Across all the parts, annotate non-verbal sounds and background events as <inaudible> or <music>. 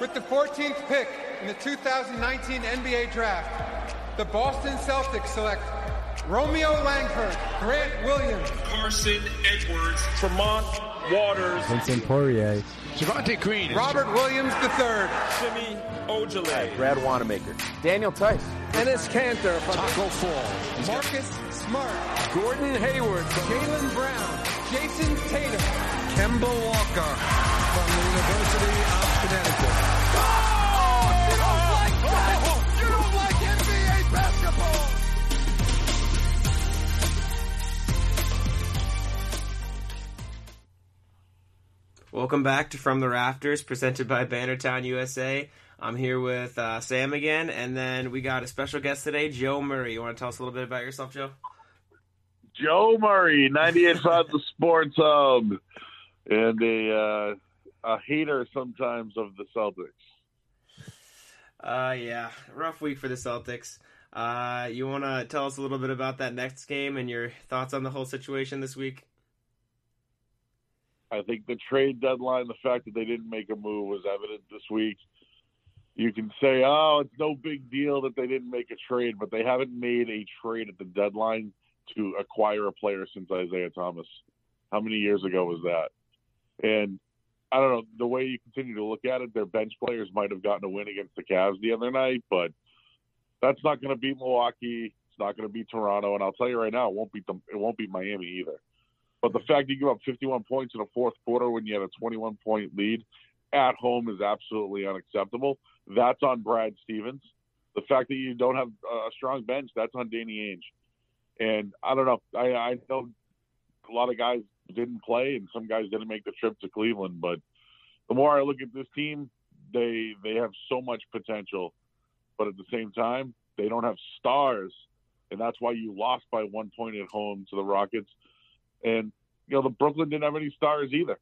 With the 14th pick in the 2019 NBA Draft, the Boston Celtics select Romeo Langford, Grant Williams, Carson Edwards, Tremont Waters, Vincent Poirier, Javonte Green, Robert Williams III, Semi Ojeleye, Brad Wanamaker, Daniel Theis, Enes Kanter, Tacko Fall, Marcus Smart, Gordon Hayward, Jaylen Brown, Jayson Tatum, Kemba Walker from the University of Connecticut. Oh, you don't like that! You don't like NBA basketball! Welcome back to From the Rafters, presented by Bannertown USA. I'm here with uh, Sam again, and then we got a special guest today, Joe Murray. You want to tell us a little bit about yourself, Joe? Joe Murray, 98.5 The Sports Hub, and a uh, a hater sometimes of the Celtics. Uh, yeah, rough week for the Celtics. Uh, you want to tell us a little bit about that next game and your thoughts on the whole situation this week? I think the trade deadline, the fact that they didn't make a move was evident this week. You can say, oh, it's no big deal that they didn't make a trade, but they haven't made a trade at the deadline to acquire a player since Isaiah Thomas. How many years ago was that? And I don't know, the way you continue to look at it, their bench players might have gotten a win against the Cavs the other night, but that's not going to beat Milwaukee. It's not going to beat Toronto, and I'll tell you right now, it won't beat them. It won't beat Miami either. But the fact you give up 51 points in the fourth quarter when you had a 21 point lead at home is absolutely unacceptable. That's on Brad Stevens. The fact that you don't have a strong bench, that's on Danny Ainge. And I don't know. I, I know a lot of guys didn't play, and some guys didn't make the trip to Cleveland. But the more I look at this team, they they have so much potential, but at the same time, they don't have stars, and that's why you lost by one point at home to the Rockets. And you know the Brooklyn didn't have any stars either.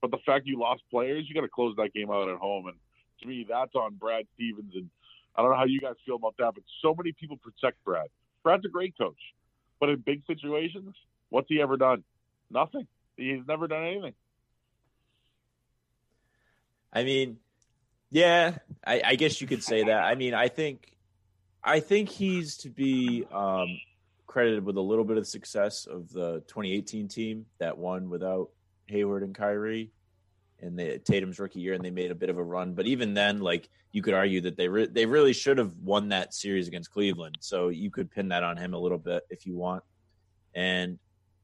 But the fact you lost players, you got to close that game out at home. And to me, that's on Brad Stevens. And I don't know how you guys feel about that, but so many people protect Brad. Brad's a great coach, but in big situations, what's he ever done? Nothing. He's never done anything. I mean, yeah, I, I guess you could say that. I mean, I think, I think he's to be um, credited with a little bit of success of the 2018 team that won without Hayward and Kyrie, and the Tatum's rookie year, and they made a bit of a run. But even then, like you could argue that they re- they really should have won that series against Cleveland. So you could pin that on him a little bit if you want. And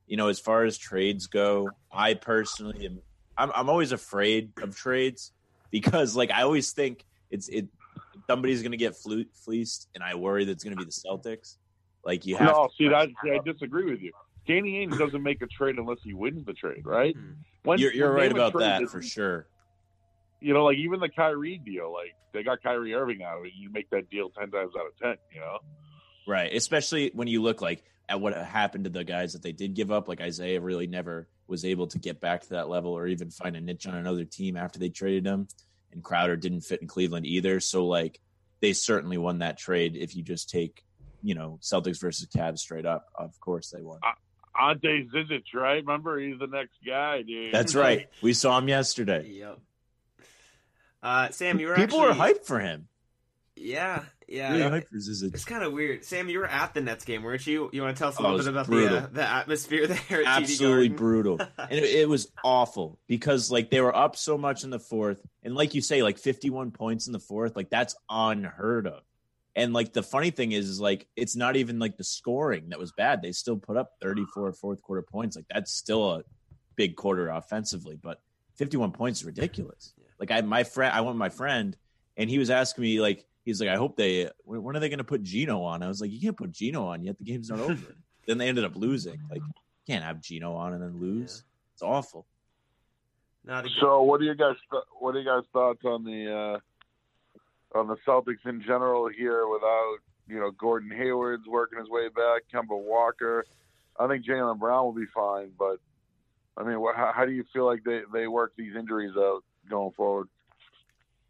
you know, as far as trades go, I personally am I'm, I'm always afraid of trades because like I always think it's it somebody's going to get fle- fleeced, and I worry that it's going to be the Celtics. Like you have No, to, see, that, I disagree with you. Danny Ainge doesn't make a trade unless he wins the trade, right? Hmm. When, you're, you're when right about that for sure. You know, like even the Kyrie deal, like they got Kyrie Irving out of it. You make that deal ten times out of ten. You know, Right. Especially when you look like at what happened to the guys that they did give up. Like Isaiah really never was able to get back to that level or even find a niche on another team after they traded him. And Crowder didn't fit in Cleveland either. So like they certainly won that trade if you just take, you know, Celtics versus Cavs straight up. Of course they won. Ante Zizic, right? Remember, he's the next guy, dude. That's right. <laughs> We saw him yesterday. Yep. Uh, Sam, you were People actually, are hyped for him. Yeah, yeah. Really hyped for Zizic. It's kind of weird. Sam, you were at the Nets game, weren't you? You want to tell us a Oh, little it bit was about the uh, the atmosphere <laughs> there? At TD absolutely Garden? brutal <laughs> and it, it was awful because like they were up so much in the fourth and like you say like 51 points in the fourth like that's unheard of and like the funny thing is, is like it's not even like the scoring that was bad they still put up 34 fourth quarter points like that's still a big quarter offensively but 51 points is ridiculous like i my friend i went with my friend and he was asking me like he's like i hope they when when are they going to put gino on i was like you can't put gino on yet the game's not <laughs> over then they ended up losing like you can't have Gino on and then lose. It's awful. Not a So, what do you guys what are you guys thoughts on the uh, on the Celtics in general here? Without you know Gordon Hayward's working his way back, Kemba Walker. I think Jaylen Brown will be fine, but I mean, what, how, how do you feel like they they work these injuries out going forward?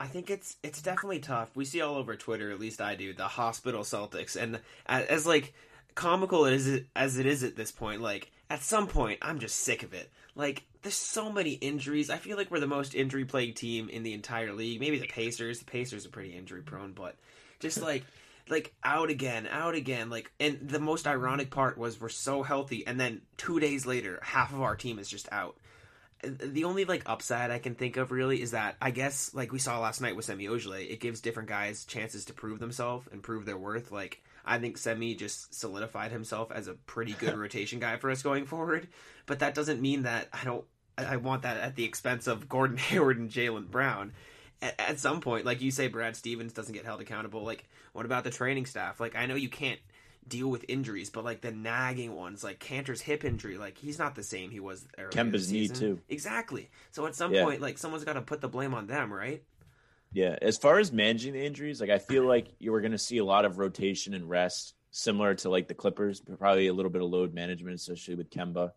I think it's it's definitely tough. We see all over Twitter, at least I do, the hospital Celtics, and as, as like comical as it, as it is at this point, like at some point, I'm just sick of it. Like there's so many injuries. I feel like we're the most injury plagued team in the entire league. Maybe the Pacers. The Pacers are pretty injury prone, but just like like out again, out again. Like and the most ironic part was we're so healthy, and then two days later, half of our team is just out. The only like upside I can think of really is that I guess like we saw last night with Semi Ojeleye, it gives different guys chances to prove themselves and prove their worth. Like I think Semi just solidified himself as a pretty good <laughs> rotation guy for us going forward. But that doesn't mean that I don't. I want that at the expense of Gordon <laughs> Hayward and Jaylen Brown. At, at some point, like you say, Brad Stevens doesn't get held accountable. Like, what about the training staff? Like, I know you can't deal with injuries, but like the nagging ones, like Kanter's hip injury, like he's not the same he was earlier Kemba's knee, too. Exactly. So at some Yeah. point, like someone's got to put the blame on them, right? Yeah, as far as managing the injuries, like I feel like you were going to see a lot of rotation and rest, similar to like the Clippers, but probably a little bit of load management, especially with Kemba,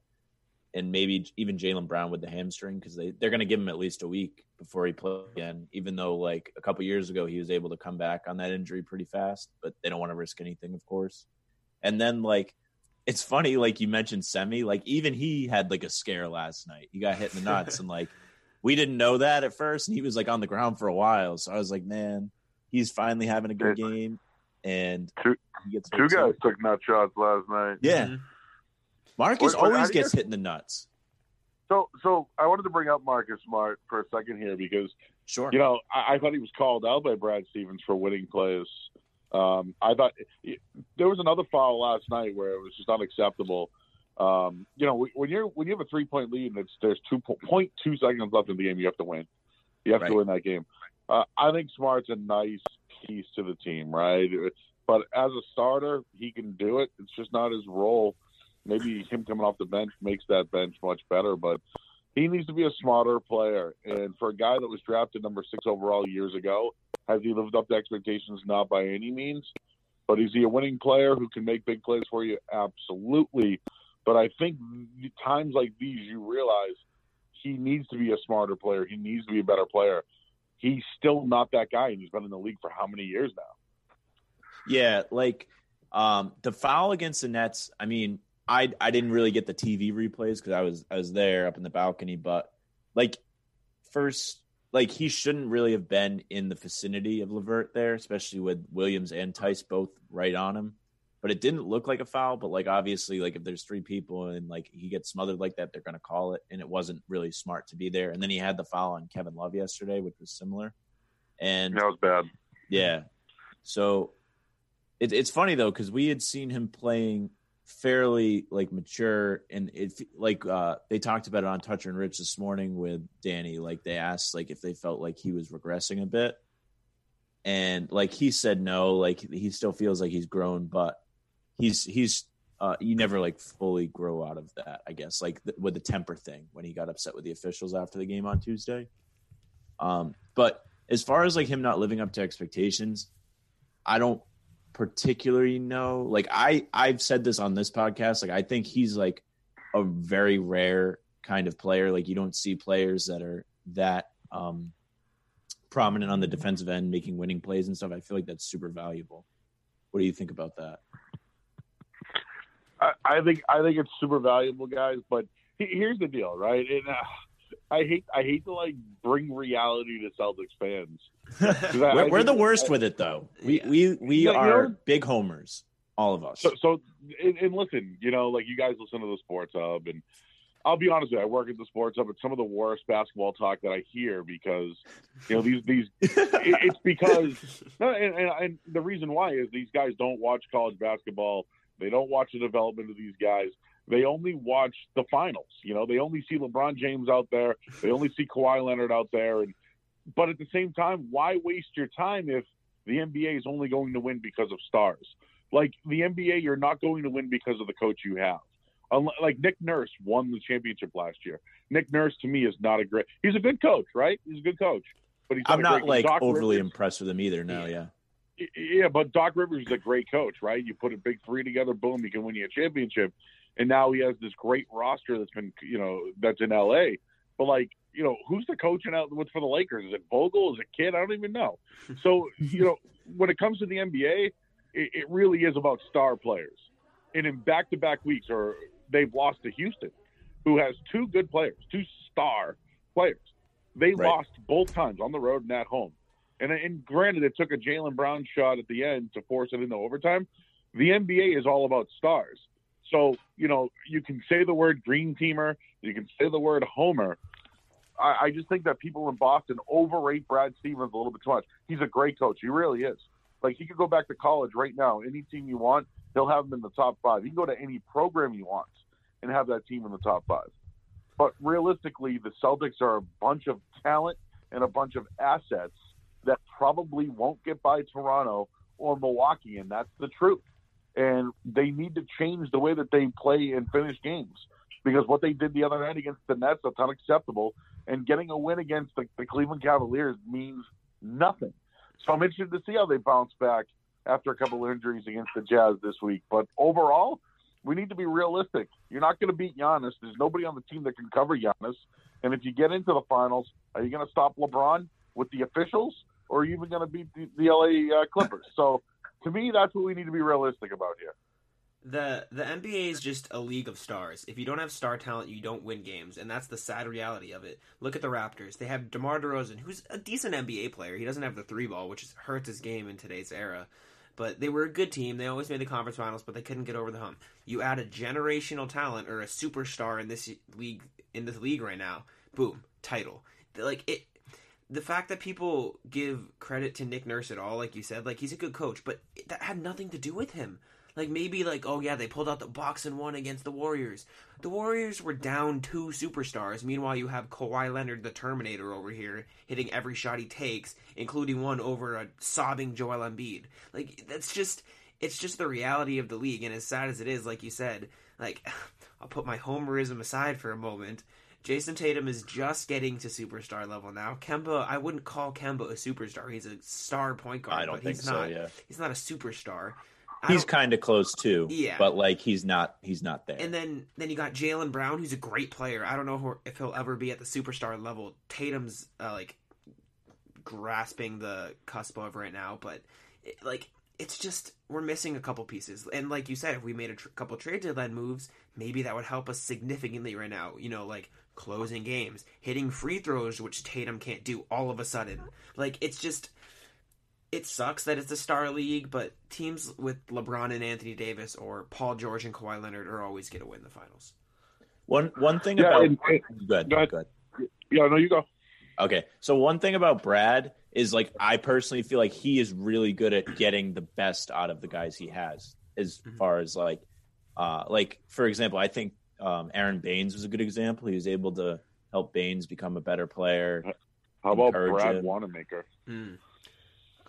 and maybe even Jaylen Brown with the hamstring because they they're going to give him at least a week before he plays again. Even though like a couple years ago he was able to come back on that injury pretty fast, but they don't want to risk anything, of course. And then like it's funny, like you mentioned Semi, like even he had like a scare last night. He got hit in the nuts <laughs> and like we didn't know that at first, and he was like on the ground for a while. So I was like, man, he's finally having a good game, and Two- he gets Two hurt, so- guys took nut shots last night. Yeah, Mhm. Marcus Wait, wait, always do gets hit in the nuts. So, so I wanted to bring up Marcus Smart for a second here because Sure, you know I, I thought he was called out by Brad Stevens for winning plays. Um, I thought there was another foul last night where it was just unacceptable. Um, you know, when you're when you have a three point lead and it's there's two point two seconds left in the game, you have to win. You have Right. to win that game. Uh, I think Smart's a nice piece to the team, right? But as a starter, he can do it. It's just not his role. Maybe him coming off the bench makes that bench much better, but he needs to be a smarter player. And for a guy that was drafted number six overall years ago, has he lived up to expectations? Not by any means. But is he a winning player who can make big plays for you? Absolutely. But I think times like these, you realize he needs to be a smarter player. He needs to be a better player. He's still not that guy, and he's been in the league for how many years now? yeah, like um, the foul against the Nets. I mean, I I didn't really get the TV replays because I was I was there up in the balcony, but like first. Like he shouldn't really have been in the vicinity of Levert there, especially with Williams and Theis both right on him. But it didn't look like a foul. But like obviously, like if there's three people and like he gets smothered like that, they're gonna call it. And it wasn't really smart to be there. And then he had the foul on Kevin Love yesterday, which was similar. And That was bad. yeah. So it, it's funny though because we had seen him playing fairly like mature, and it like uh, they talked about it on Toucher and Rich this morning with Danny. Like they asked like if they felt like he was regressing a bit, and like he said no. Like he still feels like he's grown, but he's he's uh, you never like fully grow out of that. I guess like th- with the temper thing when he got upset with the officials after the game on Tuesday. Um, but as far as like him not living up to expectations, I don't particularly know. Like I I've said this on this podcast. Like I think he's like a very rare kind of player. Like you don't see players that are that um prominent on the defensive end making winning plays and stuff. I feel like that's super valuable. What do you think about that? I, I think I think it's super valuable, guys. But he- here's the deal, right? And, uh, I hate I hate to like bring reality to Celtics fans. <laughs> I- we're, I we're the think- worst with it though. We Yeah. we we Yeah, you are know- big homers, all of us. So, so and, and listen, you know, like you guys listen to the Sports Hub, and I'll be honest with you, I work at the Sports Hub. It's some of the worst basketball talk that I hear because, you know, these these <laughs> it, it's because no, and, and, and the reason why is these guys don't watch college basketball. They don't watch the development of these guys. They only watch the finals. You know, they only see LeBron James out there. They only see Kawhi Leonard out there. And but at the same time, why waste your time if the NBA is only going to win because of stars? Like the NBA, you're not going to win because of the coach you have. Like Nick Nurse won the championship last year. Nick Nurse to me is not a great. He's a good coach, right? He's a good coach, but he's I'm not like Doc overly Rivers- impressed with him either. No, yeah. yeah, but Doc Rivers is a great coach, right? You put a big three together, boom, you can win you a championship. And now he has this great roster that's been, you know, that's in LA. But like, you know, who's the coach L- what's for the Lakers? Is it Vogel? Is it Kidd? I don't even know. <laughs> So, you know, when it comes to the NBA, it, it really is about star players. and in back-to-back weeks, or they've lost to Houston, who has two good players, two star players. They Right. lost both times on the road and at home. And, and granted, it took a Jaylen Brown shot at the end to force it into overtime. The NBA is all about stars. So, you know, you can say the word green teamer, you can say the word homer. I, I just think that people in Boston overrate Brad Stevens a little bit too much. He's a great coach. He really is. Like, he could go back to college right now. Any team you want, he'll have him in the top five. He can go to any program he wants and have that team in the top five. But realistically, the Celtics are a bunch of talent and a bunch of assets that probably won't get by Toronto or Milwaukee, and that's the truth. And they need to change the way that they play and finish games because what they did the other night against the Nets that's unacceptable. And getting a win against the, the Cleveland Cavaliers means nothing. So I'm interested to see how they bounce back after a couple of injuries against the Jazz this week. But overall, we need to be realistic. You're not going to beat Giannis. There's nobody on the team that can cover Giannis. And if you get into the finals, are you going to stop LeBron with the officials, or are you even going to beat the, the LA uh, Clippers? So to me, that's what we need to be realistic about here. The the NBA is just a league of stars. If you don't have star talent, you don't win games, and that's the sad reality of it. Look at the Raptors. They have DeMar DeRozan, who's a decent NBA player. He doesn't have the three ball, which hurts his game in today's era. But they were a good team. They always made the conference finals, but they couldn't get over the hump. You add a generational talent or a superstar in this league in this league right now, boom, title. Like it the fact that people give credit to Nick Nurse at all, like you said, like he's a good coach, but that had nothing to do with him. Like maybe like oh yeah, they pulled out the box and won against the Warriors. The Warriors were down two superstars. Meanwhile, you have Kawhi Leonard, the Terminator, over here hitting every shot he takes, including one over a sobbing Joel Embiid. Like that's just it's just the reality of the league. And as sad as it is, like you said, like <sighs> I'll put my homerism aside for a moment. Jayson Tatum is just getting to superstar level now. Kemba, I wouldn't call Kemba a superstar. He's a star point guard, I don't but think he's so, not. yeah. He's not a superstar. I He's kind of close too. Yeah. But like he's not he's not there. And then then you got Jaylen Brown, who's a great player. I don't know who- if he'll ever be at the superstar level. Tatum's uh, like grasping the cusp of right now, but it, like it's just we're missing a couple pieces. And like you said, if we made a tr- couple trade deadline moves, maybe that would help us significantly right now. You know, like closing games, hitting free throws, which Tatum can't do all of a sudden. Like it's just it sucks that it's a star league, but teams with LeBron and Anthony Davis or Paul George and Kawhi Leonard are always going to win the finals. one one thing Yeah, about and- and- good, go ahead. good. Yeah, no, you go. Okay. So one thing about Brad is like I personally feel like he is really good at getting the best out of the guys he has as Mhm. far as like uh like for example, I think um Aron Baynes was a good example. He was able to help Baynes become a better player. How about Brad him. Wanamaker? Mm.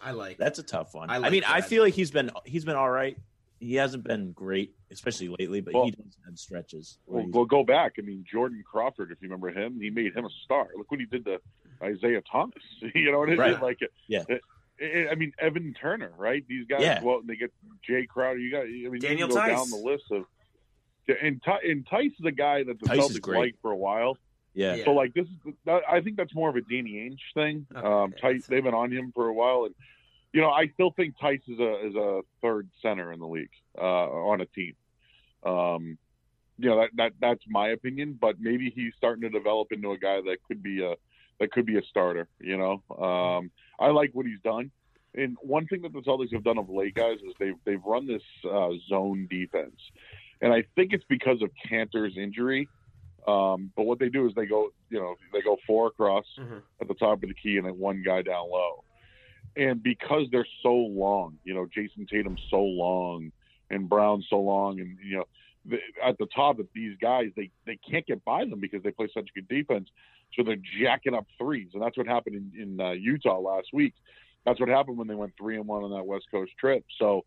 I like That's a tough one. I I, like mean, I feel like he's been he's been all right. He hasn't been great, especially lately, but Well- he does have stretches. where Well, we'll go back. I mean, Jordan Crawford, if you remember him, he made him a star. Look what he did to Isaiah Thomas. <laughs> you know what I mean? Right. Like, Yeah. it- it- I mean, Evan Turner, right? These guys Yeah. go out and they get Jae Crowder. You got, I mean, Daniel you can go Theis. down the list of. And, Ty, and Theis is a guy that the Theis Celtics great. liked for a while. yeah. Yeah. So like this is, that, I think that's more of a Danny Ainge thing. Okay, Um, Theis, they've been on him for a while, and you know, I still think Theis is a is a third center in the league uh, on a team. Um, you know that, that that's my opinion, but maybe he's starting to develop into a guy that could be a that could be a starter. You know, um, I like what he's done. And one thing that the Celtics have done of late, guys, is they've they've run this uh, zone defense, and I think it's because of Kanter's injury. Um, but what they do is they go, you know, they go four across Mhm. at the top of the key and then one guy down low. And because they're so long, you know, Jayson Tatum's so long and Brown's so long, and you know, the, at the top of these guys, they they can't get by them because they play such good defense. So they're jacking up threes, and that's what happened in, in uh, Utah last week. That's what happened when they went three and one on that West Coast trip. So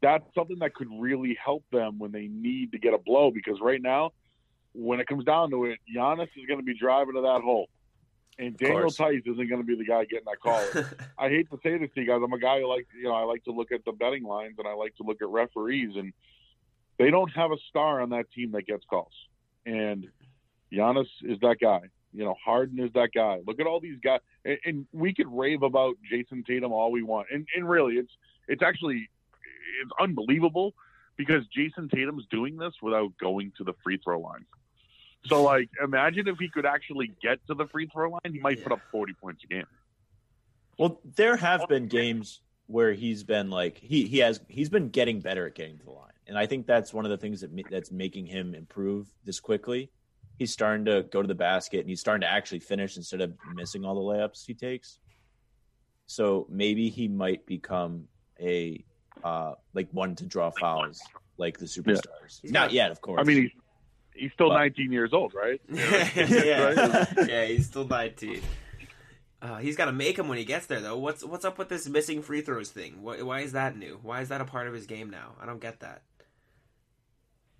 that's something that could really help them when they need to get a blow because right now, when it comes down to it, Giannis is going to be driving to that hole. And Daniel. Theis isn't going to be the guy getting that call. <laughs> I hate to say this to you guys. I'm a guy who like you know I like to look at the betting lines and I like to look at referees and they don't have a star on that team that gets calls. And Giannis is that guy. You know, Harden is that guy. Look at all these guys, and, and we could rave about Jayson Tatum all we want, and and really, it's it's actually it's unbelievable. because Jayson Tatum's doing this without going to the free throw line. So, <sighs> like, imagine if he could actually get to the free throw line, he might put up 40 points a game. Well, there have been games where he's been like he he has he's been getting better at getting to the line, and I think that's one of the things that that's making him improve this quickly. He's starting to go to the basket and he's starting to actually finish instead of missing all the layups he takes. So maybe he might become a uh like one to draw fouls like the superstars. He's Not yet, of course. I mean, he's, he's still But- 19 years old, right? <laughs> yeah, <laughs> yeah, he's still 19. Uh, he's got to make them when he gets there, though. What's what's up with this missing free throws thing? Why, why is that new? Why is that a part of his game now? I don't get that.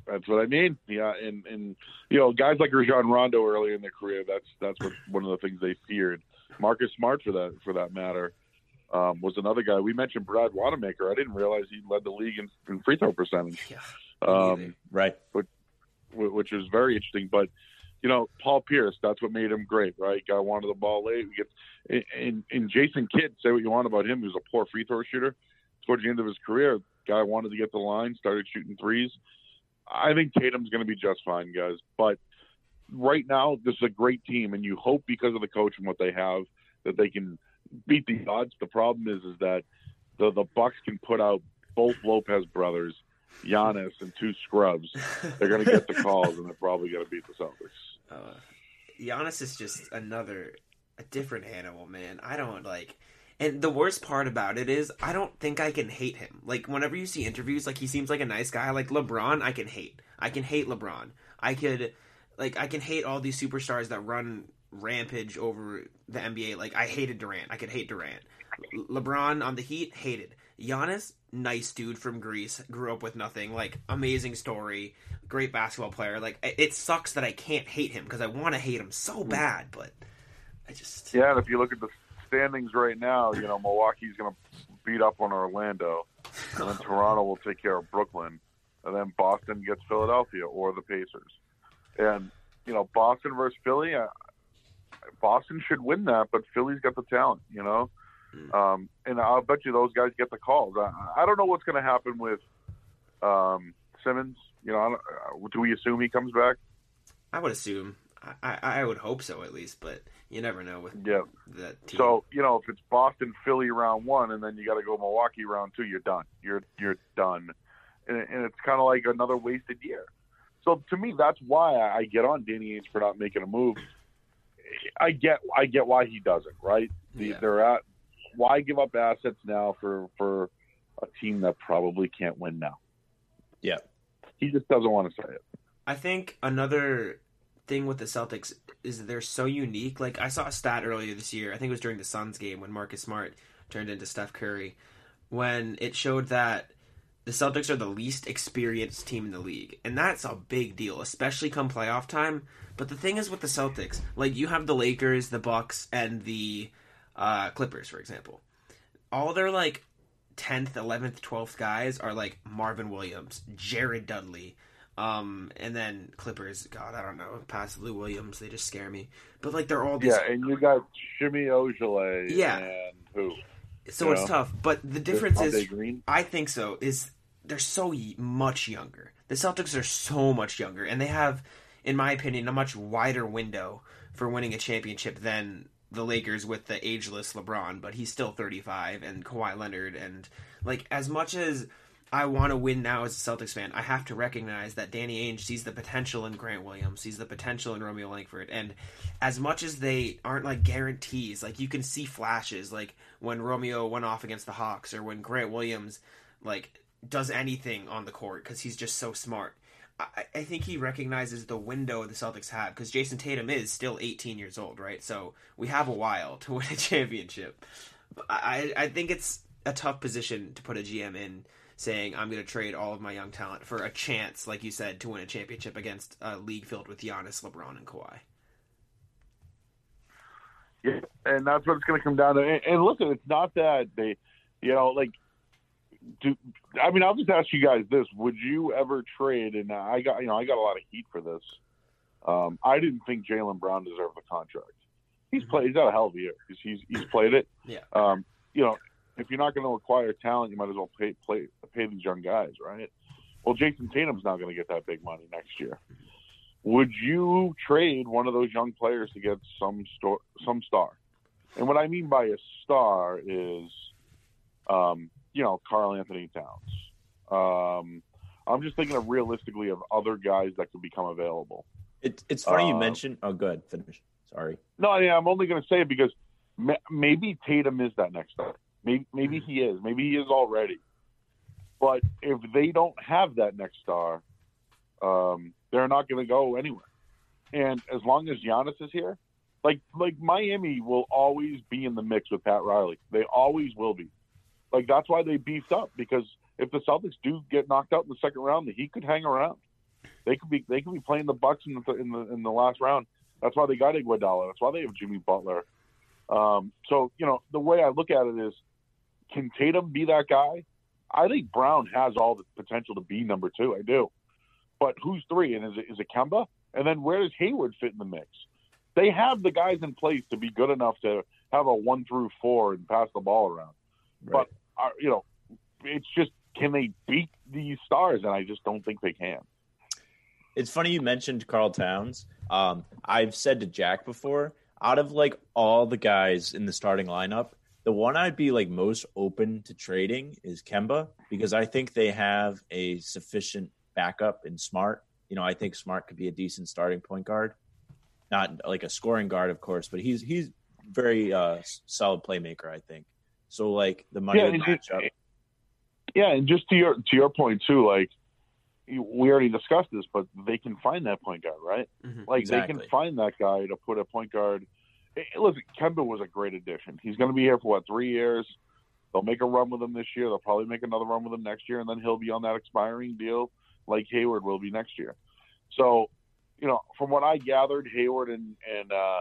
That's what I mean. Yeah, and and you know, guys like Rajon Rondo early in their career, that's that's what one of the things they feared. Marcus Smart, for that for that matter, um, was another guy. We mentioned Brad Wanamaker. I didn't realize he led the league in, in free throw percentage, Yeah, um, right. wh- which is very interesting. But you know, Paul Pierce, that's what made him great, right? Guy wanted the ball late. We get and, and Jason Kidd, say what you want about him, he was a poor free throw shooter. Towards the end of his career, guy wanted to get the line, started shooting threes. I think Tatum's going to be just fine, guys. But right now, this is a great team, and you hope because of the coach and what they have that they can beat the odds. The problem is, is that the the Bucks can put out both Lopez brothers, Giannis, and two scrubs. They're going to get the calls, and they're probably going to beat the Celtics. uh, Giannis is just another, a different animal, man. I don't like. And the worst part about it is, I don't think I can hate him. Like, whenever you see interviews, like, he seems like a nice guy. Like, LeBron, I can hate. I can hate LeBron. I could, like, I can hate all these superstars that run rampage over the NBA. Like, I hated Durant. I could hate Durant. LeBron on the Heat, hated. Giannis, nice dude from Greece, grew up with nothing. Like, amazing story, great basketball player. Like, it- sucks that I can't hate him because I want to hate him so mm. bad, but I just. Yeah, and if you look at the standings right now, you know Milwaukee's going to beat up on Orlando, and then <laughs> Toronto will take care of Brooklyn, and then Boston gets Philadelphia or the Pacers, and you know Boston versus Philly. Boston should win that, but Philly's got the talent, you know. Um, and I'll bet you those guys get the calls. I, I don't know what's going to happen with um, Simmons. You know, I don't, uh, do we assume he comes back? I would assume. I, I, would hope so at least, but you never know with Yeah. that team. So you know, if it's Boston, Philly round one, and then you got to go Milwaukee round two, you're done. You're you're done, and, and it's kind of like another wasted year. So to me, that's why I I get on Danny Ainge for not making a move. I get I get why he doesn't. Right? The, Yeah. They're at why give up assets now for for a team that probably can't win now. Yeah. He just doesn't want to say it. I think another thing with the Celtics is they're so unique. Like I saw a stat earlier this year. I think it was during the Suns game when Marcus Smart turned into Steph Curry, when it showed that the Celtics are the least experienced team in the league, and that's a big deal, especially come playoff time. But the thing is with the Celtics, like you have the Lakers, the Bucks, and the uh, Clippers, for example. All their like tenth, eleventh, twelfth guys are like Marvin Williams, Jared Dudley, um, and then Clippers. God, I don't know, past Lou Williams, they just scare me. But like they're all these. Yeah, and you got Semi Ojeleye. Yeah. and who? so you it's know, tough. But the difference is, Green. I think so. Is they're so much younger. The Celtics are so much younger, and they have, in my opinion, a much wider window for winning a championship than the Lakers with the ageless LeBron. But he's still 35, and Kawhi Leonard, and like as much as I want to win now as a Celtics fan, I have to recognize that Danny Ainge sees the potential in Grant Williams, sees the potential in Romeo Langford, and as much as they aren't like guarantees, like you can see flashes, like when Romeo went off against the Hawks, or when Grant Williams like does anything on the court because he's just so smart. I, I think he recognizes the window the Celtics have because Jayson Tatum is still 18 years old, right? So we have a while to win a <laughs> championship. I, I think it's a tough position to put a GM in saying I'm going to trade all of my young talent for a chance, like you said, to win a championship against a league filled with Giannis, LeBron, and Kawhi. Yeah, and that's what it's going to come down to. And, and listen, it's not that they, you know, like, do I mean? I'll just ask you guys this: Would you ever trade? And I got, you know, I got a lot of heat for this. Um, I didn't think Jaylen Brown deserved the contract. He's played. He's had a hell of a year. He's he's, he's played it. <laughs> Yeah. Um, you know, if you're not going to acquire talent, you might as well pay play pay these young guys, right? Well, Jayson Tatum's not going to get that big money next year. Would you trade one of those young players to get some star, some star? And what I mean by a star is, um, you know, Karl Anthony Towns. Um, I'm just thinking of realistically of other guys that could become available. It, it's funny you Uh, mentioned. Oh, good. Finish. Sorry. No, yeah, I'm only going to say it because ma- maybe Tatum is that next star. Maybe, maybe he is. Maybe he is already. But if they don't have that next star, um, they're not going to go anywhere. And as long as Giannis is here, like like Miami will always be in the mix with Pat Riley. They always will be. Like that's why they beefed up because if the Celtics do get knocked out in the second round, he could hang around. They could be they could be playing the Bucks in the in the in the last round. That's why they got Iguodala. That's why they have Jimmy Butler. Um, so you know the way I look at it is, can Tatum be that guy? I think Brown has all the potential to be number two. I do, but who's three? And is it is it Kemba? And then where does Hayward fit in the mix? They have the guys in place to be good enough to have a one through four and pass the ball around. But uh, you know, it's just can they beat these stars? And I just don't think they can. It's funny you mentioned Karl Towns. Um, I've said to Jack before, out of like all the guys in the starting lineup, the one I'd be like most open to trading is Kemba because I think they have a sufficient backup in Smart. You know, I think Smart could be a decent starting point guard, not like a scoring guard, of course, but he's he's very uh, solid playmaker. I think so. Like the money Yeah, would and match it- up. Yeah, and just to your to your point too, like we already discussed this, but they can find that point guard, right? Mhm. Like they can find that guy to put a point guard. Eh, Listen, Kemba was a great addition. He's going to be here for what three years. They'll make a run with him this year. They'll probably make another run with him next year, and then he'll be on that expiring deal, like Hayward will be next year. So, you know, from what I gathered, Hayward and and uh,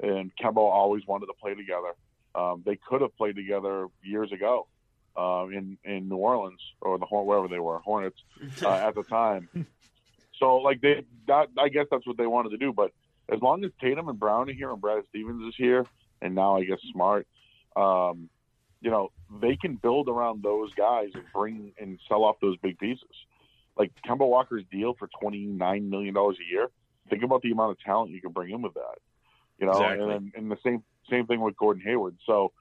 and Kemba always wanted to play together. Um, they could have played together years ago uh, in in New Orleans or the wherever they were, Hornets uh, at the time. <laughs> So like they that I guess that's what they wanted to do. But as long as Tatum and Brown are here and Brad Stevens is here, and now I guess Smart, um, you know, they can build around those guys and bring and sell off those big pieces. Like Kemba Walker's deal for twenty nine million dollars a year. Think about the amount of talent you can bring in with that. You know, Exactly. and and the same same thing with Gordon Hayward. So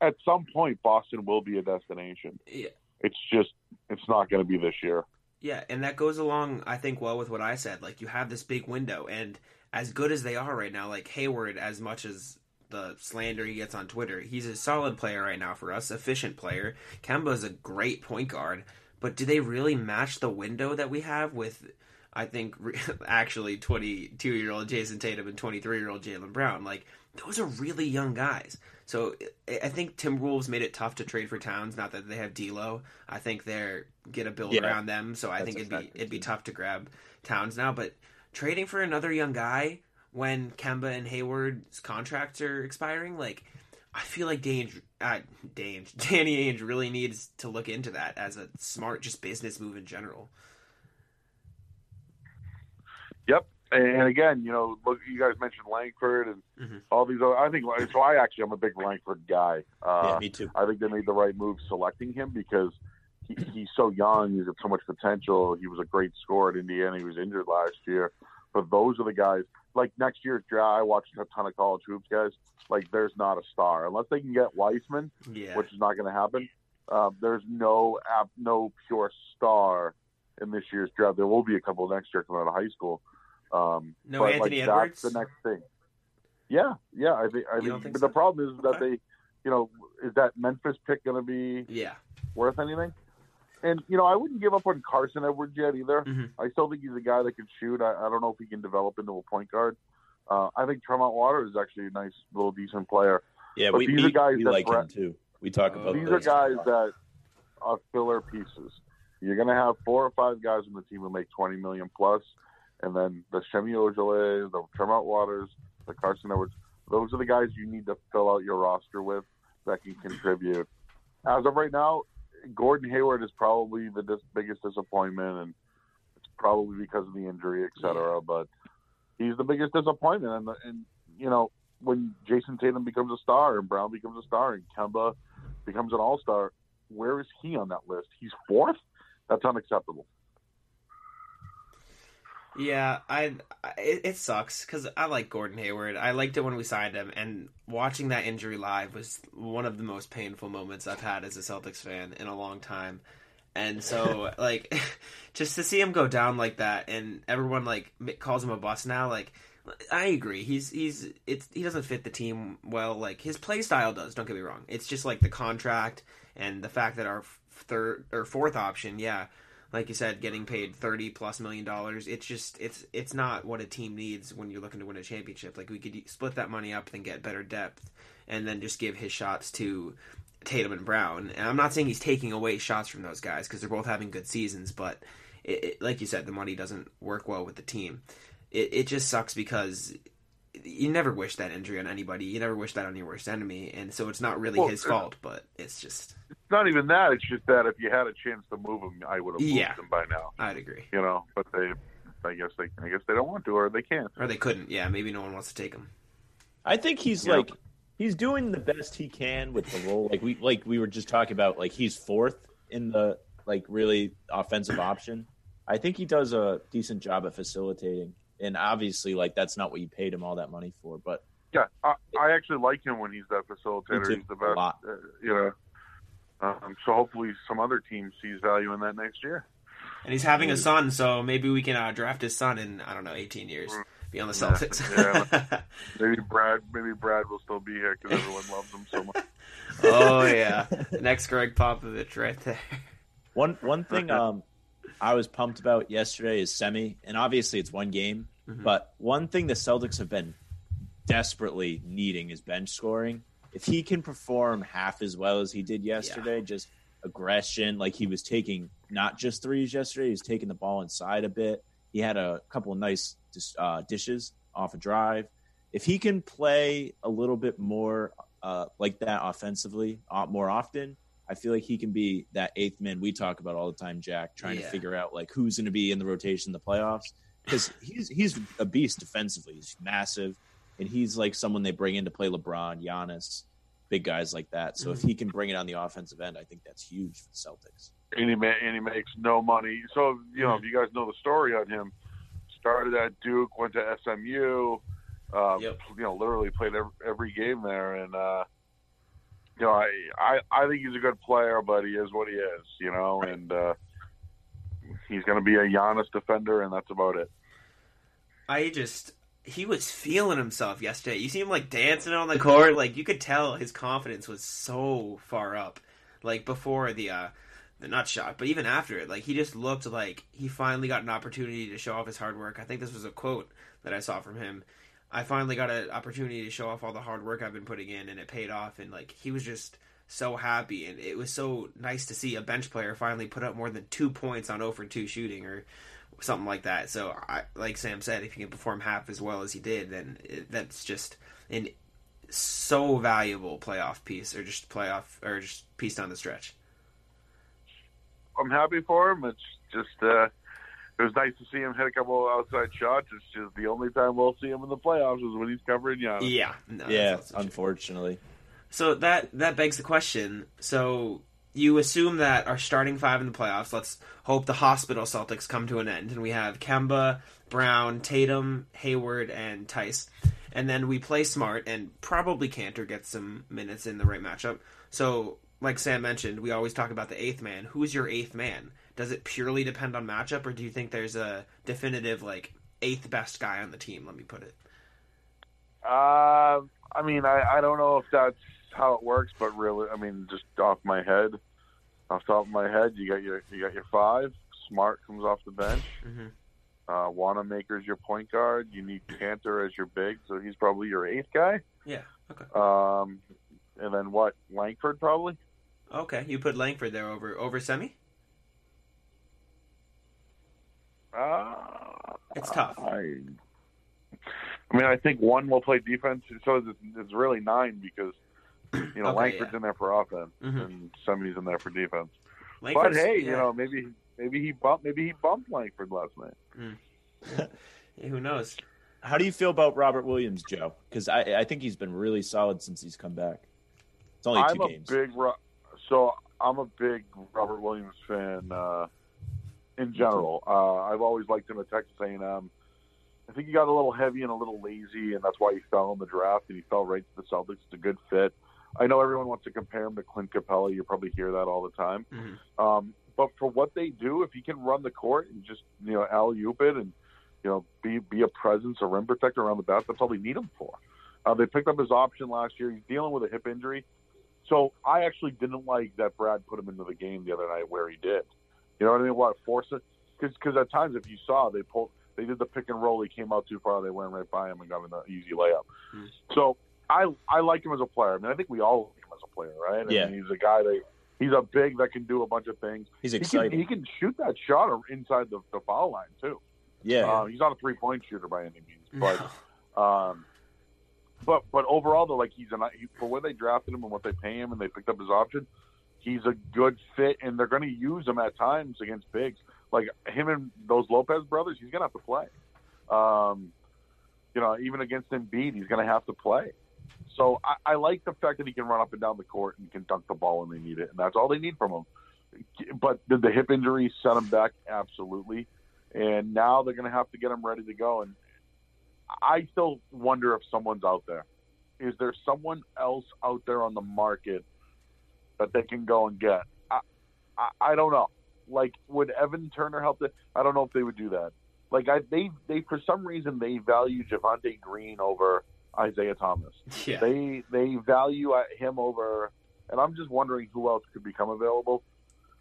at some point, Boston will be a destination. Yeah. It's just it's not going to be this year. Yeah, and that goes along, I think, well with what I said. Like, you have this big window, and as good as they are right now, like Hayward, as much as the slander he gets on Twitter, he's a solid player right now for us, efficient player. Kemba's a great point guard, but do they really match the window that we have with, I think, <laughs> actually 22 year old Jayson Tatum and 23 year old Jaylen Brown? Like, those are really young guys. So I I think Timberwolves made it tough to trade for Towns. Not that they have D'Lo. I think they're gonna build Yeah. around them. So I That's think it'd be it'd be tough to grab Towns now. But trading for another young guy when Kemba and Hayward's contracts are expiring, like I feel like Dange, uh, Dange, <laughs> Danny Ainge really needs to look into that as a smart, just business move in general. Yep. And again, you know, look, you guys mentioned Langford and Mhm. all these other. I think so. I actually, I'm a big Langford guy. Uh, yeah, me too. I think they made the right move selecting him because he, he's so young. He's got so much potential. He was a great scorer at Indiana. He was injured last year. But those are the guys. Like next year's draft, I watched a ton of college hoops guys. Like there's not a star unless they can get Wiseman, Yeah, which is not going to happen. Uh, there's no no pure star in this year's draft. There will be a couple next year coming out of high school. Um, No but, Anthony like, Edwards? That's the next thing. Yeah, yeah. I think. I You think. don't think but so? the problem is that Okay. they, you know, is that Memphis pick going to be yeah, worth anything? And you know, I wouldn't give up on Carson Edwards yet either. Mhm. I still think he's a guy that can shoot. I, I don't know if he can develop into a point guard. Uh, I think Tremont Waters is actually a nice, little, decent player. Yeah, But we, these we, are guys we that like him too. We talk about These are those. guys that are filler pieces. You're going to have four or five guys on the team who make 20 million plus, and then the Semi Ojeleye, the Tremont Waters, the Carson Edwards. Those are the guys you need to fill out your roster with that can contribute. As of right now, Gordon Hayward is probably the dis- biggest disappointment, and it's probably because of the injury, et cetera. But he's the biggest disappointment, and, and you know when Jayson Tatum becomes a star and Brown becomes a star and Kemba becomes an all star, where is he on that list? He's fourth? That's unacceptable. Yeah, I, I it, it sucks because I like Gordon Hayward. I liked it when we signed him, and watching that injury live was one of the most painful moments I've had as a Celtics fan in a long time. And so, <laughs> like, <laughs> just to see him go down like that, and everyone like calls him a bust now. Like, I agree. He's he's it's he doesn't fit the team well. Like his play style does. Don't get me wrong. It's just like the contract and the fact that our third or fourth option, yeah, like you said, getting paid thirty plus million dollars. It's just it's it's not what a team needs when you're looking to win a championship. Like we could split that money up and get better depth, and then just give his shots to Tatum and Brown. And I'm not saying he's taking away shots from those guys because they're both having good seasons, but it, it, like you said, the money doesn't work well with the team. It it just sucks because you never wish that injury on anybody. You never wish that on your worst enemy, and so it's not really Well, his uh, fault. But it's just not even that. It's just that if you had a chance to move him, I would have moved Yeah. him by now. I'd agree. You know, but they, I guess they, I guess they don't want to, or they can't. Or they couldn't. Yeah, maybe no one wants to take him. I think he's Yeah. like he's doing the best he can with the role. Like we like we were just talking about. Like he's fourth in the like really offensive option. I think he does a decent job at facilitating. And obviously, like that's not what you paid him all that money for. But Yeah, I, I actually like him when he's that facilitator. He's the A best. lot. Uh, you know, um, so hopefully some other team sees value in that next year. And he's having a son, so maybe we can uh, draft his son in I don't know 18 years. Be on the Yeah, Celtics. <laughs> Maybe Brad, maybe Brad will still be here because everyone loves him so much. oh yeah, <laughs> the next Gregg Popovich right there. one one thing <laughs> um I was pumped about yesterday is semi, and obviously it's one game. But one thing the Celtics have been desperately needing is bench scoring. If he can perform half as well as he did yesterday, just aggression, like he was taking not just threes yesterday, he was taking the ball inside a bit. He had a couple of nice dis- uh, dishes off a drive. If he can play a little bit more uh, like that offensively uh, more often, I feel like he can be that eighth man we talk about all the time, Jack, trying to figure out like who's going to be in the rotation in the playoffs because he's he's a beast defensively. He's massive, and he's like someone they bring in to play LeBron, Giannis, big guys like that. So if he can bring it on the offensive end, I think that's huge for the Celtics. and he ma- and he makes no money. So you know, if you guys know the story on him, started at Duke, went to SMU. Uh, Yep. You know, literally played every, every game there, and uh, you know, I, I I think he's a good player, but he is what he is. You know, and uh, he's going to be a Giannis defender, and that's about it. I just he was feeling himself yesterday. You see him like dancing on the court, like you could tell his confidence was so far up. Like before the uh the nut shot, but even after it, like he just looked like he finally got an opportunity to show off his hard work. I think this was a quote that I saw from him. I finally got an opportunity to show off all the hard work I've been putting in, and it paid off. And like he was just so happy, and it was so nice to see a bench player finally put up more than two points on 0 for 2 shooting or something like that. So, I, like Sam said, if you can perform half as well as he did, then it, that's just an so valuable playoff piece, or just playoff, or just piece down the stretch. I'm happy for him. It's just uh, it was nice to see him hit a couple of outside shots. It's just the only time we'll see him in the playoffs is when he's covering Giannis. Yeah, no, yeah, that's true. unfortunately. So that that begs the question. So you assume that our starting five in the playoffs. Let's hope the hospital Celtics come to an end, and we have Kemba, Brown, Tatum, Hayward, and Theis, and then we play smart, and probably Kanter gets some minutes in the right matchup. So, like Sam mentioned, we always talk about the eighth man. Who's your eighth man? Does it purely depend on matchup, or do you think there's a definitive like eighth best guy on the team? Let me put it. Uh, I mean, I, I don't know if that's how it works, but really, I mean, just off my head, off the top of my head, you got your you got your five. Smart comes off the bench. Mhm. Uh, Wanamaker's your point guard. You need Kanter as your big, so he's probably your eighth guy. Yeah. Okay. Um, and then what? Langford probably. Okay. You put Langford there over over Semi. Uh, It's tough. I, I mean, I think one will play defense, so it's, it's really nine because <clears throat> you know Okay, Langford's yeah. in there for offense Mhm. and Semi's in there for defense. Langford's- but hey, yeah. you know, maybe maybe he bumped maybe he bumped Langford last night. Yeah, <laughs> who knows? How do you feel about Robert Williams, Joe? Because I, I think he's been really solid since he's come back. It's only 2 I'm a games. big Ro- so I'm a big Robert Williams fan, uh, in general. Uh, I've always liked him at Texas A&M. I think he got a little heavy and a little lazy, and that's why he fell in the draft. And he fell right to the Celtics. It's a good fit. I know everyone wants to compare him to Clint Capela. You probably hear that all the time. Mhm. Um, but for what they do, if he can run the court and just you know alley oop it and you know be be a presence, a rim protector around the basket, that's all they need him for. Uh, they picked up his option last year. He's dealing with a hip injury, so I actually didn't like that Brad put him into the game the other night where he did. You know what I mean? What force it? Because at times, if you saw, they pulled, they did the pick and roll. He came out too far. They went right by him and got an easy layup. Hmm. So I I like him as a player. I mean, I think we all like him as a player, right? I Yeah. mean, he's a guy that he's a big that can do a bunch of things. He's He can, he can shoot that shot inside the, the foul line too. yeah. Uh, he's not a three point shooter by any means, but No. um, but but overall though, like he's an he, for where they drafted him and what they pay him and they picked up his option, he's a good fit and they're going to use him at times against bigs like him and those Lopez brothers. He's going to have to play. Um, you know, even against Embiid, he's going to have to play. So I, I like the fact that he can run up and down the court and can dunk the ball when they need it, and that's all they need from him. But did the hip injury set him back? Absolutely. And now they're going to have to get him ready to go. And I still wonder if someone's out there. Is there someone else out there on the market that they can go and get? I, I, I don't know. Like, would Evan Turner help? The, I don't know if they would do that. Like, I they they for some reason they value Javonte Green over Isaiah Thomas. <laughs> yeah. They they value uh, him over, and I'm just wondering who else could become available.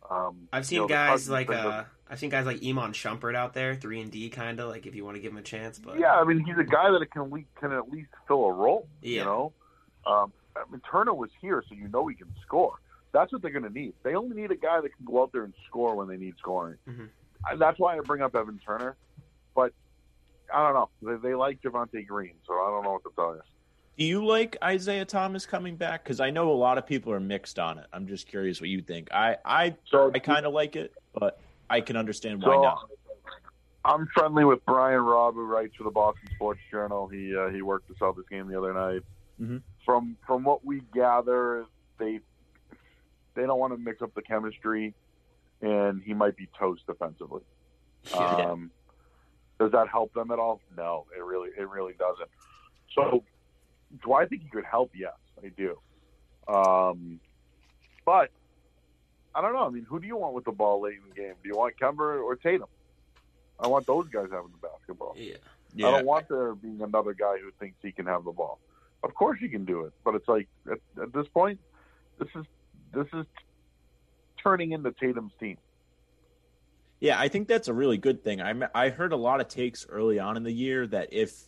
Um, I've you seen know, guys like uh, I've seen guys like Iman Shumpert out there, three and D kind of like if you want to give him a chance. But Yeah, I mean he's a guy that can le- can at least fill a role. Yeah. You know, um, I mean Turner was here, so you know he can score. That's what they're going to need. They only need a guy that can go out there and score when they need scoring. Mhm. And that's why I bring up Evan Turner. But I don't know. They, they like Javonte Green, so I don't know what to tell you. Do you like Isaiah Thomas coming back? Because I know a lot of people are mixed on it. I'm just curious what you think. I I, So I kind of like it, but I can understand why so, not. I'm friendly with Brian Robb, who writes for the Boston Sports Journal. He uh, he worked the Celtics game the other night. Mhm. From from what we gather, they they don't want to mix up the chemistry, and he might be toast defensively. Yeah. Um, does that help them at all? No, it really it really doesn't. So, do I think he could help? Yes, I do. Um, but I don't know. I mean, who do you want with the ball late in the game? Do you want Kemba or Tatum? I want those guys having the basketball. yeah. Yeah, I don't want there being another guy who thinks he can have the ball. Of course he can do it, but it's like at, at this point, this is this is turning into Tatum's team. Yeah, I think that's a really good thing. I I heard a lot of takes early on in the year that if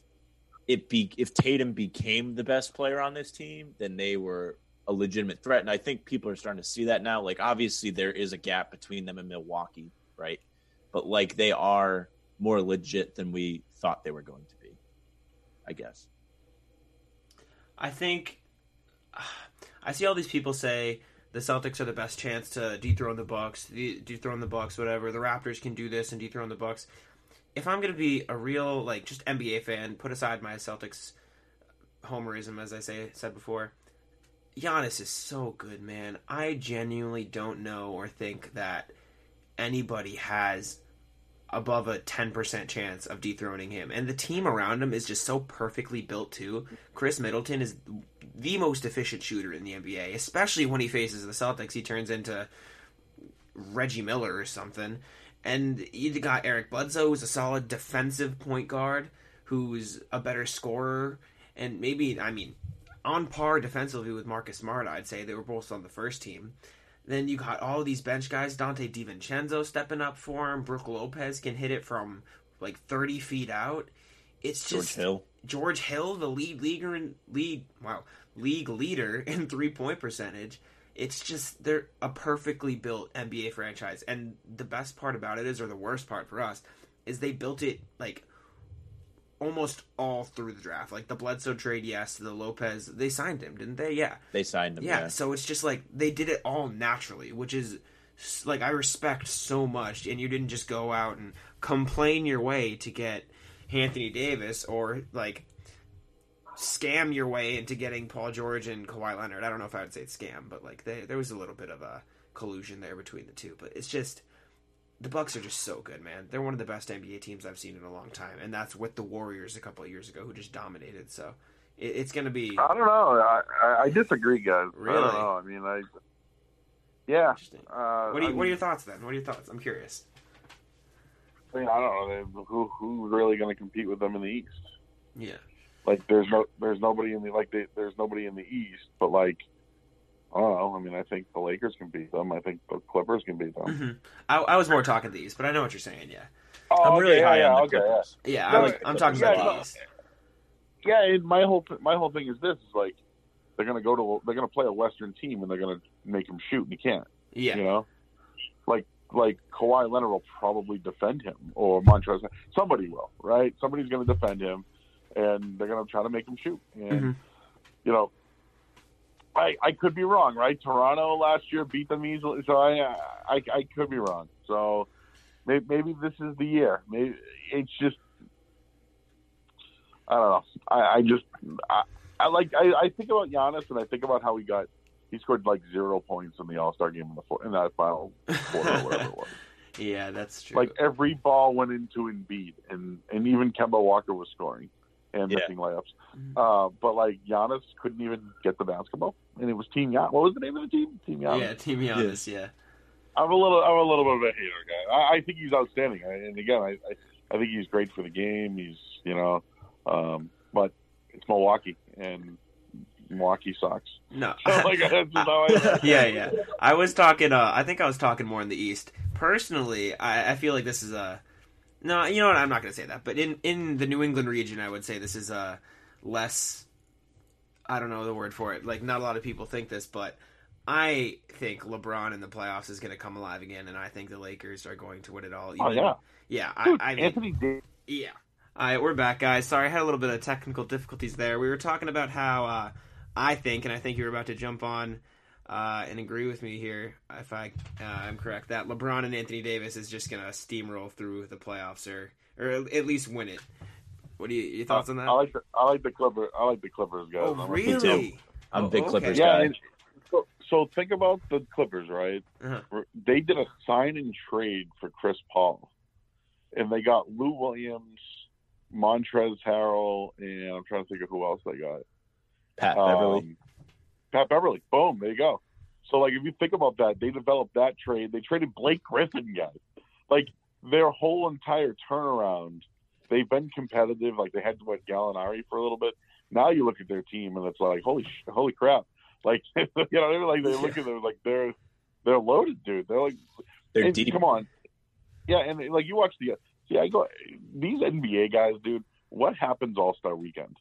it be if Tatum became the best player on this team, then they were a legitimate threat. And I think people are starting to see that now. Like obviously there is a gap between them and Milwaukee, right? But like they are more legit than we thought they were going to be. I guess. I think <sighs> I see all these people say the Celtics are the best chance to dethrone the Bucks, dethrone the Bucks, whatever. The Raptors can do this and dethrone the Bucks. If I'm gonna be a real like just NBA fan, put aside my Celtics homerism, as I say said before. Giannis is so good, man. I genuinely don't know or think that anybody has above a 10% chance of dethroning him. And the team around him is just so perfectly built too. Khris Middleton is the most efficient shooter in the NBA, especially when he faces the Celtics. He turns into Reggie Miller or something. And you got Eric Bledsoe, who's a solid defensive point guard, who's a better scorer, and maybe, I mean, on par defensively with Marcus Smart, I'd say. They were both on the first team. Then you got all these bench guys. Donte DiVincenzo stepping up for him. Brook Lopez can hit it from like 30 feet out. It's George just Hill. George Hill, the lead leaguer in lead wow league leader <laughs> in three point percentage. It's just they're a perfectly built NBA franchise, and the best part about it is, or the worst part for us, is they built it like almost all through the draft. Like the Bledsoe trade, yes, the Lopez, they signed him, didn't they? Yeah, They signed him. yeah. Yeah. So it's just like they did it all naturally, which is like I respect so much. And you didn't just go out and complain your way to get Anthony Davis or like scam your way into getting Paul George and Kawhi Leonard. I don't know if I would say it's scam, but like they, there was a little bit of a collusion there between the two. But it's just the Bucks are just so good, man. They're one of the best NBA teams I've seen in a long time, and that's with the Warriors a couple of years ago who just dominated. So it, it's going to be I don't know. I, I, I disagree, guys. I Really? don't know. I mean, I yeah. interesting. Uh, What, you, I what are your thoughts then? What are your thoughts? I'm curious. I, mean, I don't know. Who who's really going to compete with them in the East? Yeah. Like, there's no there's nobody in the like they, there's nobody in the East, but like. I don't know. I mean, I think the Lakers can beat them. I think the Clippers can beat them. hmm I, I was more talking these, but I know what you're saying. Yeah. Oh, I'm really okay, high yeah, on the okay, yeah. Clippers. Yeah. No, I was, like I'm talking Clippers. about Yeah, the. East. Yeah, and my whole my whole thing is this: is like they're going to go to they're going to play a Western team and they're going to make him shoot, and he can't. Yeah. You know, like like Kawhi Leonard will probably defend him, or Montrezl. Somebody will, right? Somebody's going to defend him, and they're going to try to make him shoot. And Mhm. you know, I I could be wrong, right? Toronto last year beat them easily, so I I, I could be wrong. So maybe, maybe this is the year. Maybe it's just I don't know. I, I just I, I like I, I think about Giannis and I think about how he got he scored like zero points in the All Star game in the four, in that final quarter or whatever it was. <laughs> yeah, that's true. Like every ball went into Embiid, and and even Kemba Walker was scoring and Yeah. missing layups. Mhm. Uh, but like Giannis couldn't even get the basketball, and it was Team Giannis. What was the name of the team? Team Giannis. yeah, Team Giannis. Yeah. I'm a little I'm a little bit of a hater guy. I, I think he's outstanding, I, and again, I, I I think he's great for the game. He's you know, um, but it's Milwaukee and Milwaukee sucks. No. <laughs> So like that's just how I. <laughs> yeah, yeah. I was talking. Uh, I think I was talking more in the East. Personally, I, I feel like this is a. No, you know what? I'm not going to say that. But in in the New England region, I would say this is a less. I don't know the word for it. Like, not a lot of people think this, but I think LeBron in the playoffs is going to come alive again, and I think the Lakers are going to win it all. Oh yeah, yeah. I, Dude, I mean, Anthony Davis. yeah. All right, we're back, guys. Sorry, I had a little bit of technical difficulties there. We were talking about how uh, I think, and I think you're about to jump on uh, and agree with me here, if I uh, am correct, that LeBron and Anthony Davis is just going to steamroll through the playoffs, or or at least win it. What are you your thoughts on that? I like the I like the Clippers. I like the Clippers guys. oh, I'm a- really? I'm a Oh, big okay. Clippers Yeah. guy. and So, so think about the Clippers, right? Uh-huh. They did a sign and trade for Chris Paul, and they got Lou Williams, Montrezl Harrell, and I'm trying to think of who else they got. Pat Beverley. Um, Pat Beverley. Boom. There you go. So, like, if you think about that, they developed that trade. They traded Blake Griffin, guys. Like, their whole entire turnaround, they've been competitive. Like, they had to what Gallinari for a little bit. Now you look at their team, and it's like, holy, sh- holy crap! Like, <laughs> you know, they're like they look at them like they're they're loaded, dude. They're like, They're and deep. Come on, yeah, and like you watch the see, I go these NBA guys, dude. What happens All Star Weekend?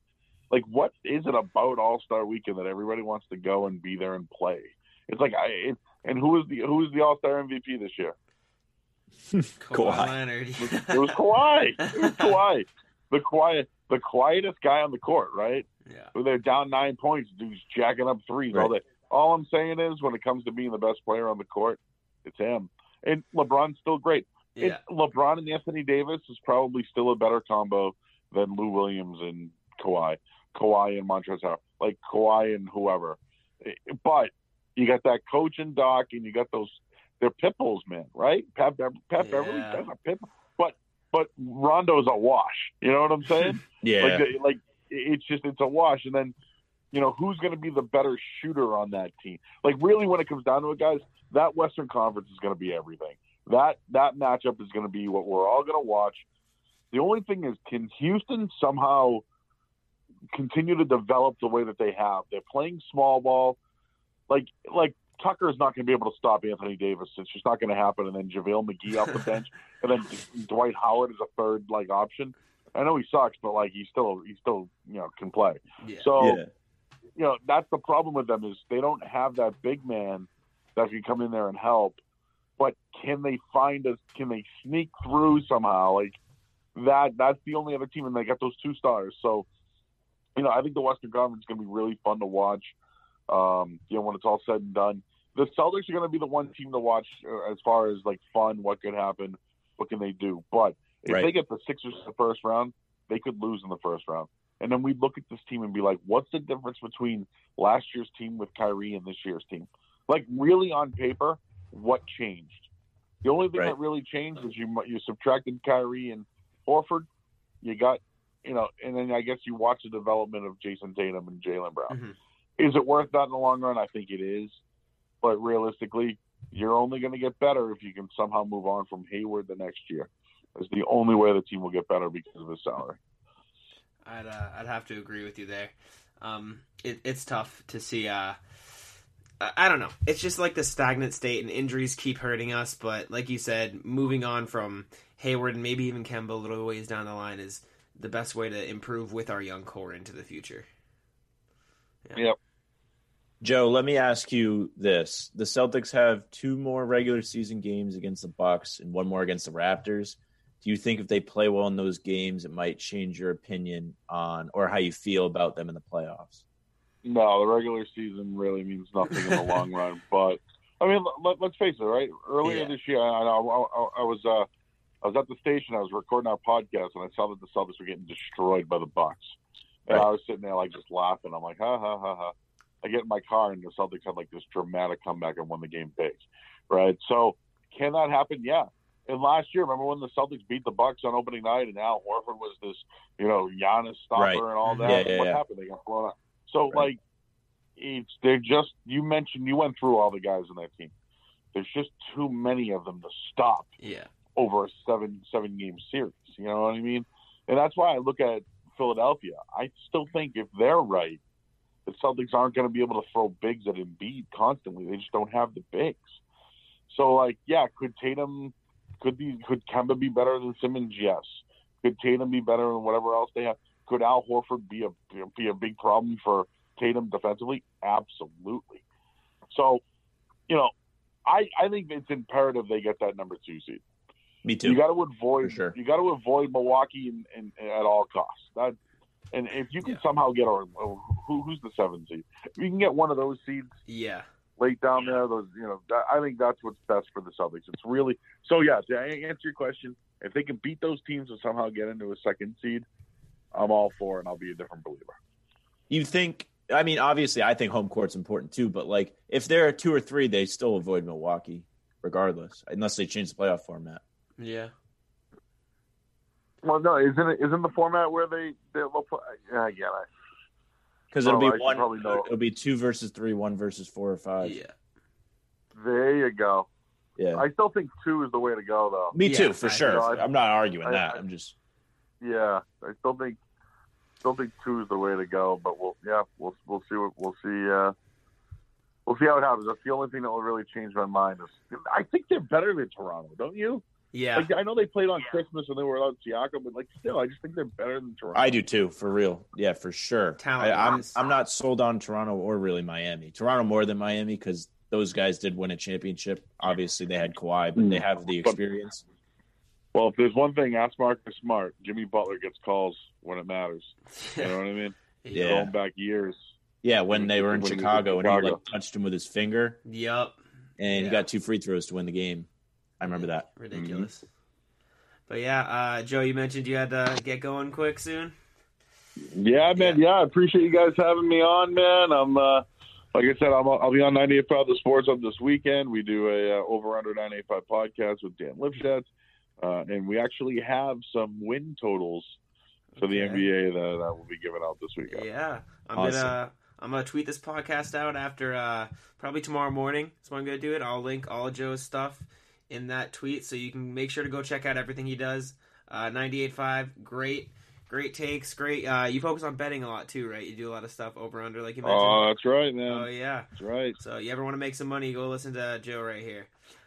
Like, what is it about All Star Weekend that everybody wants to go and be there and play? It's like I it, and who is the who is the All Star MVP this year? Kawhi Kawhi. Leonard. It was <laughs> Kawhi. It was Kawhi. The quiet, the quietest guy on the court, right? yeah. When they're down nine points, dude's jacking up threes all day. All I'm saying is, when it comes to being the best player on the court, it's him. And LeBron's still great. Yeah. It, LeBron and Anthony Davis is probably still a better combo than Lou Williams and Kawhi, Kawhi and Montrezl Harrell, like Kawhi and whoever. Eh, but you got that coach and Doc, and you got those. They're pit bulls, man, right? Pat, Pat Yeah. Beverley, that's a pit. But but Rondo's a wash. You know what I'm saying? <laughs> Yeah. Like, like it's just it's a wash. And then, you know, who's going to be the better shooter on that team? Like, really, when it comes down to it, guys, that Western Conference is going to be everything. That that matchup is going to be what we're all going to watch. The only thing is, can Houston somehow continue to develop the way that they have? They're playing small ball. Like like Tucker is not going to be able to stop Anthony Davis. It's just not going to happen. And then JaVale McGee off the <laughs> bench, and then Dwight Howard is a third like option. I know he sucks, but like he still he still you know can play. Yeah. So yeah. you know that's the problem with them is they don't have that big man that can come in there and help. But can they find us? Can they sneak through somehow? Like that. That's the only other team, and they got those two stars. So you know, I think the Western Conference is going to be really fun to watch. Um, you know, when it's all said and done, the Celtics are going to be the one team to watch uh, as far as like fun. What could happen? What can they do? But if Right. they get the Sixers in the first round, they could lose in the first round. And then we look at this team and be like, what's the difference between last year's team with Kyrie and this year's team? Like, really on paper, what changed? The only thing Right. that really changed is you you subtracted Kyrie and Horford. You got, you know, and then I guess you watch the development of Jayson Tatum and Jaylen Brown. Mhm. Is it worth that in the long run? I think it is, but realistically, you're only going to get better if you can somehow move on from Hayward the next year. It's the only way the team will get better because of his salary. I'd uh, I'd have to agree with you there. Um, it, it's tough to see. Uh, I, I don't know. It's just like the stagnant state, and injuries keep hurting us. But like you said, moving on from Hayward and maybe even Kemba a little ways down the line is the best way to improve with our young core into the future. Yep. Joe, let me ask you this: the Celtics have two more regular season games against the Bucks and one more against the Raptors. Do you think if they play well in those games, it might change your opinion on or how you feel about them in the playoffs? No, the regular season really means nothing in the long <laughs> run. But I mean, let, let's face it, right? Earlier Yeah. this year, I, I, I, I was uh, I was at the station. I was recording our podcast, and I saw that the Celtics were getting destroyed by the Bucks. And Right. I was sitting there like just laughing. I'm like, ha ha ha ha. I get in my car, and the Celtics had like this dramatic comeback and won the game big, right? So can that happen? Yeah. And last year, remember when the Celtics beat the Bucks on opening night, and Al Horford was this, you know, Giannis stopper Right. and all that. Yeah, yeah, what yeah. happened? They got blown out. So Right. like, it's they're just you mentioned you went through all the guys in that team. There's just too many of them to stop Yeah. over a seven seven game series. You know what I mean? And that's why I look at Philadelphia. I still think if they're right, the Celtics aren't going to be able to throw bigs at Embiid constantly. They just don't have the bigs. So like, yeah, could Tatum, could be, could Kemba be better than Simmons? Yes. Could Tatum be better than whatever else they have? Could Al Horford be a be a big problem for Tatum defensively? Absolutely. So, you know, I I think it's imperative they get that number two seed. Me too. You got to avoid sure. you got to avoid Milwaukee in, in, at all costs. That and if you can Yeah. somehow get a who, who's the seven seed, if you can get one of those seeds Yeah. late down there. Those you know, that, I think that's what's best for the Celtics. It's really so. Yeah, to answer your question, if they can beat those teams and somehow get into a second seed, I'm all for it, and I'll be a different believer. You think? I mean, obviously, I think home court's important too. But like, if there are two or three, they still avoid Milwaukee, regardless, unless they change the playoff format. Yeah. Well, no, isn't it? Isn't the format where they they'll play? Yeah, yeah. I- Because it'll be should one. probably know. It'll be two versus three, one versus four or five. Yeah. There you go. Yeah. I still think two is the way to go, though. Me Yeah, too, for I- sure. No, I- I'm not arguing I- that. I- I'm just. Yeah, I still think still think two is the way to go. But we'll yeah we'll we'll see what we'll see. Uh, we'll see how it happens. That's the only thing that will really change my mind. Is I think they're better than Toronto, don't you? Yeah. Like I know they played on Christmas and they were without Siakam, but like still, I just think they're better than Toronto. I do too, for real. Yeah, for sure. Talent I, I'm. I'm not sold on Toronto or really Miami. Toronto more than Miami because those guys did win a championship. Obviously, they had Kawhi, but they Mm. have the experience. Well, if there's one thing, ask Marcus Smart. Jimmy Butler gets calls when it matters. You know what I mean? <laughs> Yeah. Going back years. Yeah, when they were in When he was in Chicago and he like touched him with his finger Yep. and he got two free throws to win the game. I remember that. Ridiculous. But yeah, uh, Joe, you mentioned you had to get going quick soon. Yeah, man. Yeah, I appreciate you guys having me on, man. I'm uh, like I said, I'm, I'll be on 98.5 The Sports Hub this weekend. We do a uh, over under 98.5 podcast with Dan Lipschitz, uh, and we actually have some win totals for the NBA that, that will be given out this weekend. Yeah, I'm Awesome. gonna I'm gonna tweet this podcast out after uh, probably tomorrow morning. That's when I'm gonna do it. I'll link all Joe's stuff in that tweet, so you can make sure to go check out everything he does. Uh, 98.5, great, great takes, great. Uh, you focus on betting a lot too, right? You do a lot of stuff over under, like you mentioned. Oh, that's right, man. oh yeah. That's right. So you ever want to make some money, go listen to Joe right here.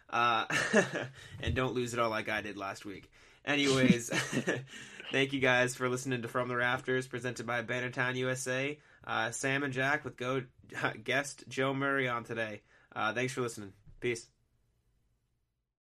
Uh, <laughs> and don't lose it all like I did last week. Anyways, <laughs> thank you guys for listening to From the Rafters, presented by Bannertown USA. Uh, Sam and Jack with go <laughs> guest Joe Murray on today. Uh, thanks for listening. Peace.